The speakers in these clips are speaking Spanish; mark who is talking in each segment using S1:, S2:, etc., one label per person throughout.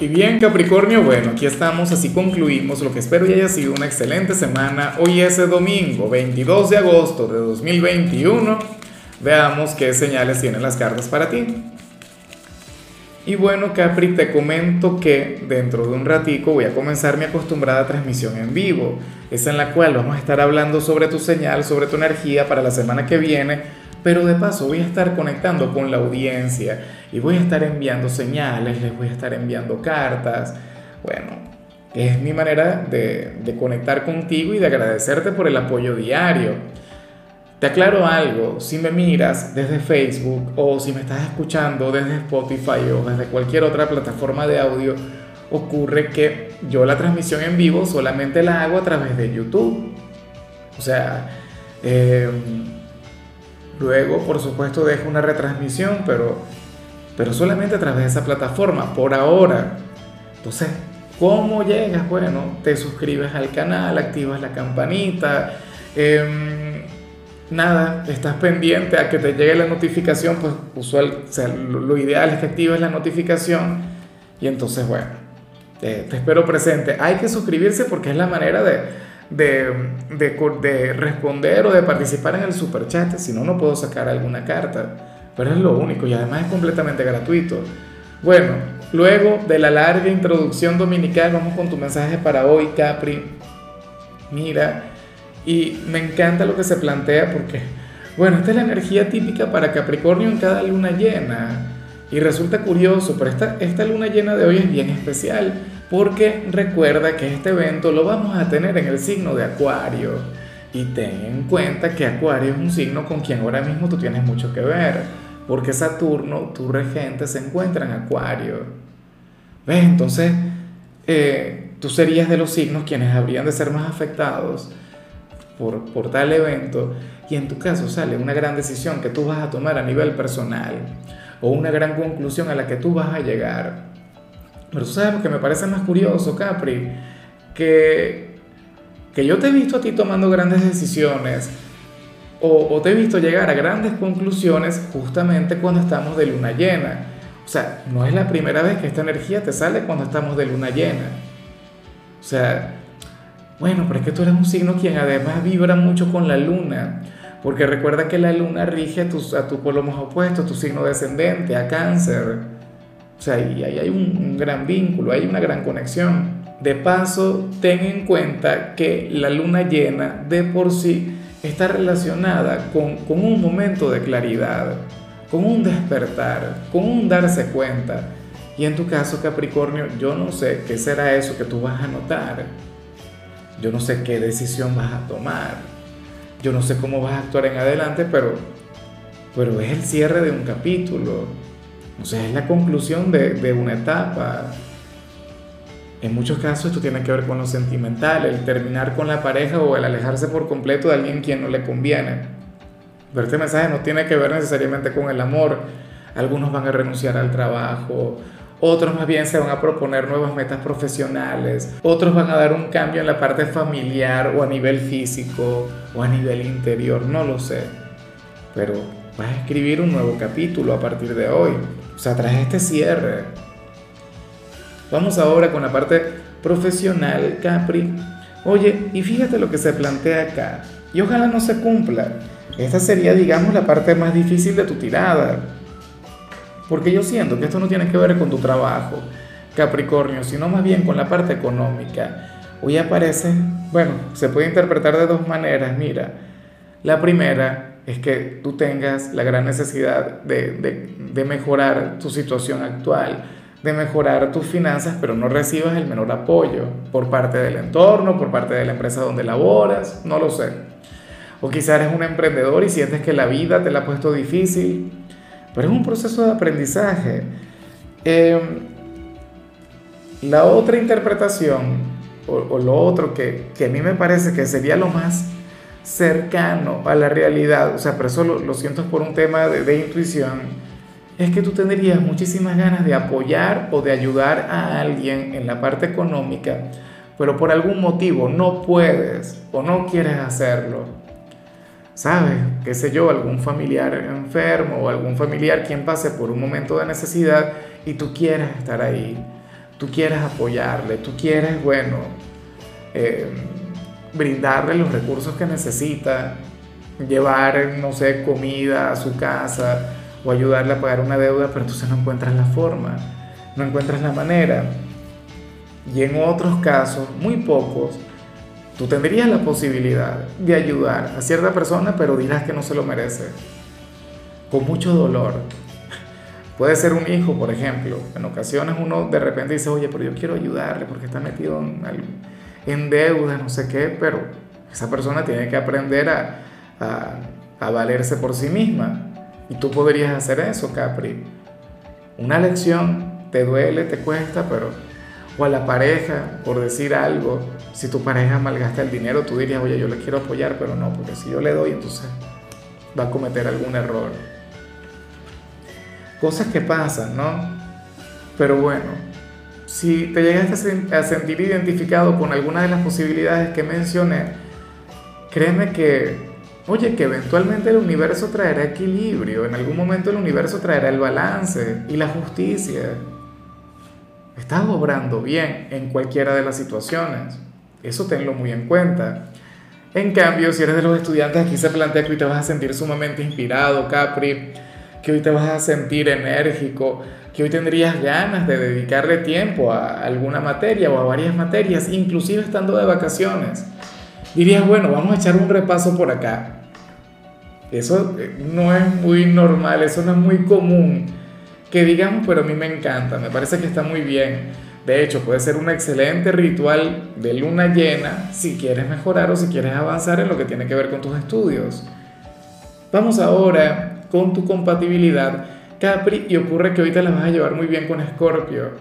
S1: Y bien Capricornio, bueno, aquí estamos, así concluimos lo que espero y haya sido una excelente semana. Hoy es domingo 22 de agosto de 2021. Veamos qué señales tienen las cartas para ti. Y bueno Capri, te comento que dentro de un ratico voy a comenzar mi acostumbrada transmisión en vivo. Es en la cual vamos a estar hablando sobre tu señal, sobre tu energía para la semana que viene pero de paso voy a estar conectando con la audiencia y voy a estar enviando señales, les voy a estar enviando cartas. Bueno, es mi manera de, conectar contigo y de agradecerte por el apoyo diario. Te aclaro algo, si me miras desde Facebook o si me estás escuchando desde Spotify o desde cualquier otra plataforma de audio, ocurre que yo la transmisión en vivo solamente la hago a través de YouTube. O sea, eh, Luego, por supuesto, dejo una retransmisión, pero, pero solamente a través de esa plataforma, por ahora. Entonces, ¿cómo llegas? Bueno, te suscribes al canal, activas la campanita. Em, nada, estás pendiente a que te llegue la notificación, pues usual, lo, ideal es que actives la notificación y entonces, bueno, te espero presente. Hay que suscribirse porque es la manera de de, de, responder o de participar en el super chat, si no, no puedo sacar alguna carta. Pero es lo único y además es completamente gratuito. Bueno, luego de la larga introducción dominical, vamos con tu mensaje para hoy, Capri. Mira, y me encanta lo que se plantea porque, bueno, esta es la energía típica para Capricornio en cada luna llena. Y resulta curioso, pero esta, esta luna llena de hoy es bien especial porque recuerda que este evento lo vamos a tener en el signo de Acuario. Y ten en cuenta que Acuario es un signo con quien ahora mismo tú tienes mucho que ver, porque Saturno, tu regente, se encuentra en Acuario. ¿Ves? Entonces, eh, tú serías de los signos quienes habrían de ser más afectados por, por tal evento. Y en tu caso sale una gran decisión que tú vas a tomar a nivel personal o una gran conclusión a la que tú vas a llegar. Pero tú sabes lo que me parece más curioso, Capri, que, que yo te he visto a ti tomando grandes decisiones o, te he visto llegar a grandes conclusiones justamente cuando estamos de luna llena. O sea, no es la primera vez que esta energía te sale cuando estamos de luna llena. O sea, bueno, pero es que tú eres un signo quien además vibra mucho con la luna. Porque recuerda que la luna rige a a tu polo más opuesto, tu signo descendente, a cáncer. O sea, ahí, hay un, gran vínculo, hay una gran conexión. De paso, ten en cuenta que la luna llena de por sí está relacionada con, con un momento de claridad, con un despertar, con un darse cuenta. Y en tu caso, Capricornio, yo no sé qué será eso que tú vas a notar. Yo no sé qué decisión vas a tomar. Yo no sé cómo vas a actuar en adelante, pero, pero es el cierre de un capítulo o sea, es la conclusión de, una etapa. En muchos casos esto tiene que ver con lo sentimental, el terminar con la pareja o el alejarse por completo de alguien quien no le conviene. Pero este mensaje no tiene que ver necesariamente con el amor. Algunos van a renunciar al trabajo, otros más bien se van a proponer nuevas metas profesionales, otros van a dar un cambio en la parte familiar o a nivel físico o a nivel interior, no lo sé. Pero vas a escribir un nuevo capítulo a partir de hoy. O sea, tras este cierre. Vamos ahora con la parte profesional, Capri. Oye, y fíjate lo que se plantea acá. Y ojalá no se cumpla. Esta sería, digamos, la parte más difícil de tu tirada. Porque yo siento que esto no tiene que ver con tu trabajo, Capricornio, sino más bien con la parte económica. Hoy aparece, bueno, se puede interpretar de dos maneras. Mira, la primera es que tú tengas la gran necesidad de, mejorar tu situación actual, de mejorar tus finanzas, pero no recibas el menor apoyo por parte del entorno, por parte de la empresa donde laboras, no lo sé. O quizás eres un emprendedor y sientes que la vida te la ha puesto difícil, pero es un proceso de aprendizaje. Em, la otra interpretación, o, lo otro que, que a mí me parece que sería lo más cercano a la realidad, o sea, pero eso lo, siento por un tema de, intuición, es que tú tendrías muchísimas ganas de apoyar o de ayudar a alguien en la parte económica, pero por algún motivo no puedes o no quieres hacerlo. ¿Sabes? ¿Qué sé yo? Algún familiar enfermo o algún familiar quien pase por un momento de necesidad y tú quieres estar ahí tú quieres apoyarle, tú quieres, bueno, eh, brindarle los recursos que necesita, llevar, no sé, comida a su casa o ayudarle a pagar una deuda, pero entonces no encuentras la forma, no encuentras la manera. Y en otros casos, muy pocos, tú tendrías la posibilidad de ayudar a cierta persona, pero dirás que no se lo merece, con mucho dolor. Puede ser un hijo, por ejemplo. En ocasiones uno de repente dice, oye, pero yo quiero ayudarle porque está metido en, en deuda, no sé qué, pero esa persona tiene que aprender a, a valerse por sí misma. Y tú podrías hacer eso, Capri. Una lección te duele, te cuesta, pero... O a la pareja, por decir algo, si tu pareja malgasta el dinero, tú dirías, oye, yo le quiero apoyar, pero no, porque si yo le doy, entonces va a cometer algún error. Cosas que pasan, ¿no? Pero bueno, si te llegaste a sentir identificado con alguna de las posibilidades que mencioné, créeme que Oye, que eventualmente el universo traerá equilibrio, en algún momento el universo traerá el balance y la justicia. Estás obrando bien en cualquiera de las situaciones. Eso tenlo muy en cuenta. En cambio, si eres de los estudiantes, aquí se plantea que hoy te vas a sentir sumamente inspirado, Capri, que hoy te vas a sentir enérgico, que hoy tendrías ganas de dedicarle tiempo a alguna materia o a varias materias, inclusive estando de vacaciones dirías, bueno, vamos a echar un repaso por acá. Eso eh, no es muy normal, eso no es muy común que digamos, pero a mí me encanta, me parece que está muy bien. De hecho, puede ser un excelente ritual de luna llena si quieres mejorar o si quieres avanzar en lo que tiene que ver con tus estudios. Vamos ahora con tu compatibilidad Capri y ocurre que hoy te la vas a llevar muy bien con Escorpio,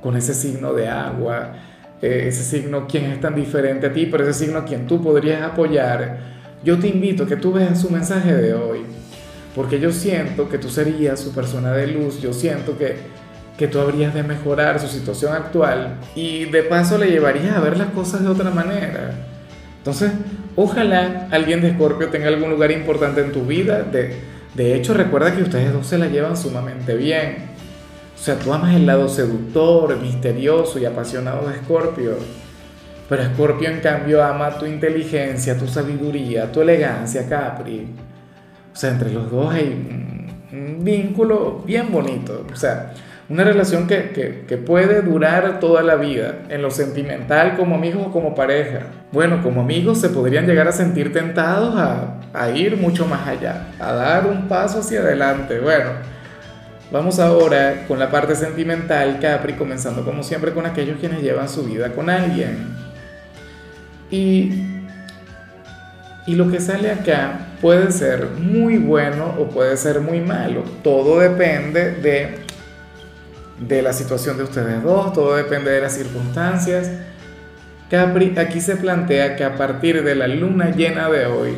S1: con ese signo de agua, eh, ese signo quien es tan diferente a ti, pero ese signo quien tú podrías apoyar, yo te invito a que tú veas su mensaje de hoy, porque yo siento que tú serías su persona de luz, yo siento que, que tú habrías de mejorar su situación actual y de paso le llevarías a ver las cosas de otra manera. Entonces, ojalá alguien de Escorpio tenga algún lugar importante en tu vida. De, de hecho, recuerda que ustedes dos se la llevan sumamente bien. O sea, tú amas el lado seductor, misterioso y apasionado de Escorpio. Pero Escorpio en cambio ama tu inteligencia, tu sabiduría, tu elegancia, Capri. O sea, entre los dos hay un, vínculo bien bonito. O sea, una relación que, que, puede durar toda la vida, en lo sentimental, como amigos o como pareja. Bueno, como amigos se podrían llegar a sentir tentados a, a ir mucho más allá, a dar un paso hacia adelante. Bueno, Vamos ahora con la parte sentimental, Capri, comenzando como siempre con aquellos quienes llevan su vida con alguien. Y, y lo que sale acá puede ser muy bueno o puede ser muy malo. Todo depende de, de la situación de ustedes dos, todo depende de las circunstancias. Capri, aquí se plantea que a partir de la luna llena de hoy,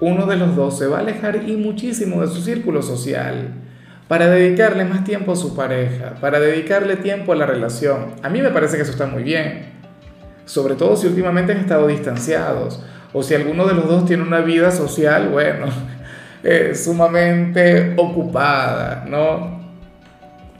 S1: uno de los dos se va a alejar y muchísimo de su círculo social para dedicarle más tiempo a su pareja, para dedicarle tiempo a la relación. A mí me parece que eso está muy bien, sobre todo si últimamente han estado distanciados o si alguno de los dos tiene una vida social, bueno, eh, sumamente ocupada, ¿no?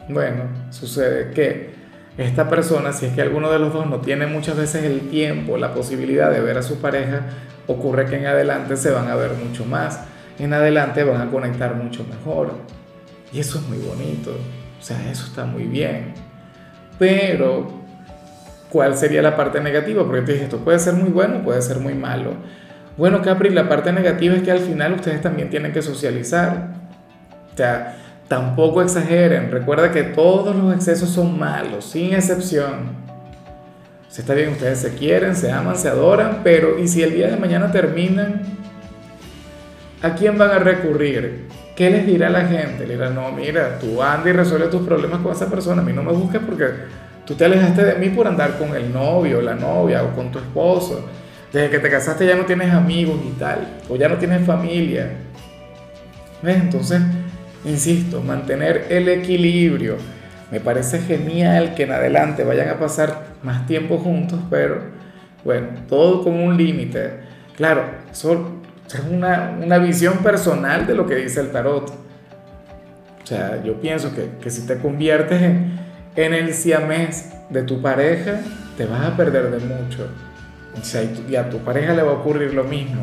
S1: Bueno, sucede que esta persona, si es que alguno de los dos no tiene muchas veces el tiempo, la posibilidad de ver a su pareja, ocurre que en adelante se van a ver mucho más, en adelante van a conectar mucho mejor. Y eso es muy bonito, o sea, eso está muy bien. Pero, ¿cuál sería la parte negativa? Porque te dije, esto puede ser muy bueno, puede ser muy malo. Bueno, Capri, la parte negativa es que al final ustedes también tienen que socializar. O sea, tampoco exageren. Recuerda que todos los excesos son malos, sin excepción. Sea, está bien, ustedes se quieren, se aman, se adoran, pero ¿y si el día de mañana terminan? ¿A quién van a recurrir? ¿Qué les dirá la gente? Le dirá, no, mira, tú anda y resuelve tus problemas con esa persona, a mí no me busques porque tú te alejaste de mí por andar con el novio, la novia o con tu esposo. Desde que te casaste ya no tienes amigos y tal, o ya no tienes familia. ¿Ves? Entonces, insisto, mantener el equilibrio. Me parece genial que en adelante vayan a pasar más tiempo juntos, pero bueno, todo con un límite. Claro, eso es una, una, visión personal de lo que dice el tarot. O sea, yo pienso que, que si te conviertes en, en el siamés de tu pareja, te vas a perder de mucho. O sea, y a tu pareja le va a ocurrir lo mismo.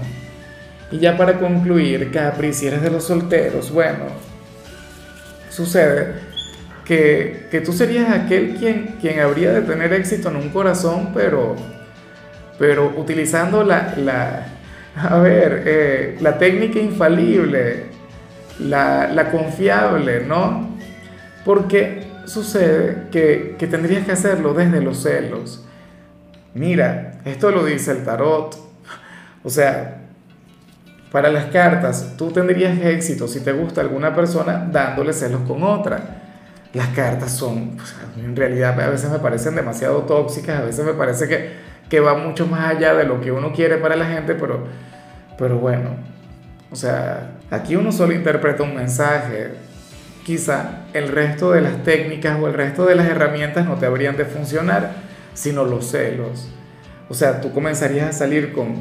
S1: Y ya para concluir, Capri, si eres de los solteros, bueno, sucede que, que tú serías aquel quien, quien habría de tener éxito en un corazón, pero, pero utilizando la, la a ver, eh, la técnica infalible, la, la, confiable, ¿no? Porque sucede que, que tendrías que hacerlo desde los celos. Mira, esto lo dice el tarot. O sea, para las cartas, tú tendrías éxito si te gusta alguna persona dándole celos con otra. Las cartas son, pues, en realidad a veces me parecen demasiado tóxicas, a veces me parece que, que va mucho más allá de lo que uno quiere para la gente, pero, pero bueno, o sea, aquí uno solo interpreta un mensaje. Quizá el resto de las técnicas o el resto de las herramientas no te habrían de funcionar, sino los celos. O sea, tú comenzarías a salir con,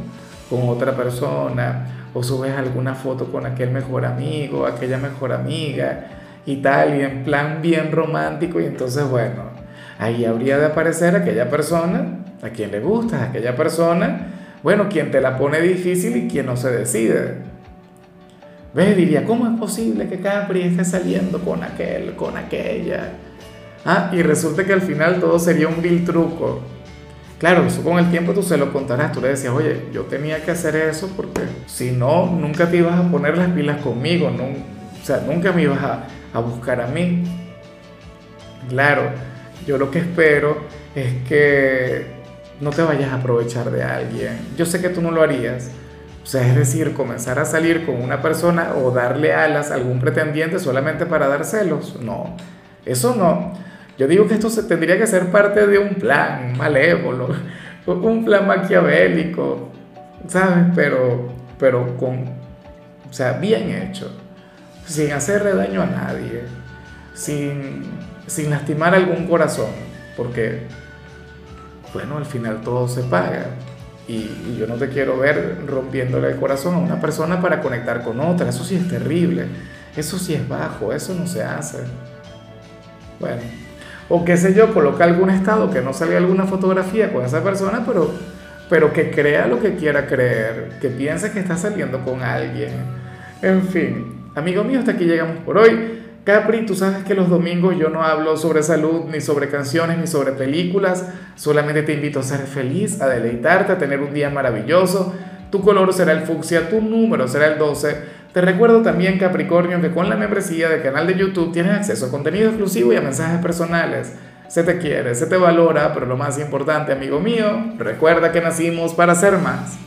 S1: con otra persona o subes alguna foto con aquel mejor amigo, aquella mejor amiga y tal, y en plan bien romántico, y entonces, bueno, ahí habría de aparecer aquella persona a quien le gusta, aquella persona, bueno, quien te la pone difícil y quien no se decide. ¿Ves? Diría, ¿cómo es posible que Capri esté saliendo con aquel, con aquella? Ah, y resulta que al final todo sería un vil truco. Claro, eso con el tiempo tú se lo contarás, tú le decías, oye, yo tenía que hacer eso porque si no, nunca te ibas a poner las pilas conmigo, o sea, nunca me ibas a, a buscar a mí. Claro, yo lo que espero es que no te vayas a aprovechar de alguien. Yo sé que tú no lo harías. O sea, es decir, comenzar a salir con una persona o darle alas a algún pretendiente solamente para dar celos. No, eso no. Yo digo que esto se, tendría que ser parte de un plan malévolo, un plan maquiavélico, ¿sabes? Pero, pero con, o sea, bien hecho, sin hacerle daño a nadie, sin, sin lastimar algún corazón, porque, bueno, al final todo se paga. Y, y, yo no te quiero ver rompiéndole el corazón a una persona para conectar con otra. Eso sí es terrible. Eso sí es bajo. Eso no se hace. Bueno o qué sé yo, coloca algún estado que no salga alguna fotografía con esa persona, pero, pero que crea lo que quiera creer, que piense que está saliendo con alguien. En fin, amigo mío, hasta aquí llegamos por hoy. Capri, tú sabes que los domingos yo no hablo sobre salud, ni sobre canciones, ni sobre películas. Solamente te invito a ser feliz, a deleitarte, a tener un día maravilloso. Tu color será el fucsia, tu número será el 12. Te recuerdo también, Capricornio, que con la membresía del canal de YouTube tienes acceso a contenido exclusivo y a mensajes personales. Se te quiere, se te valora, pero lo más importante, amigo mío, recuerda que nacimos para ser más.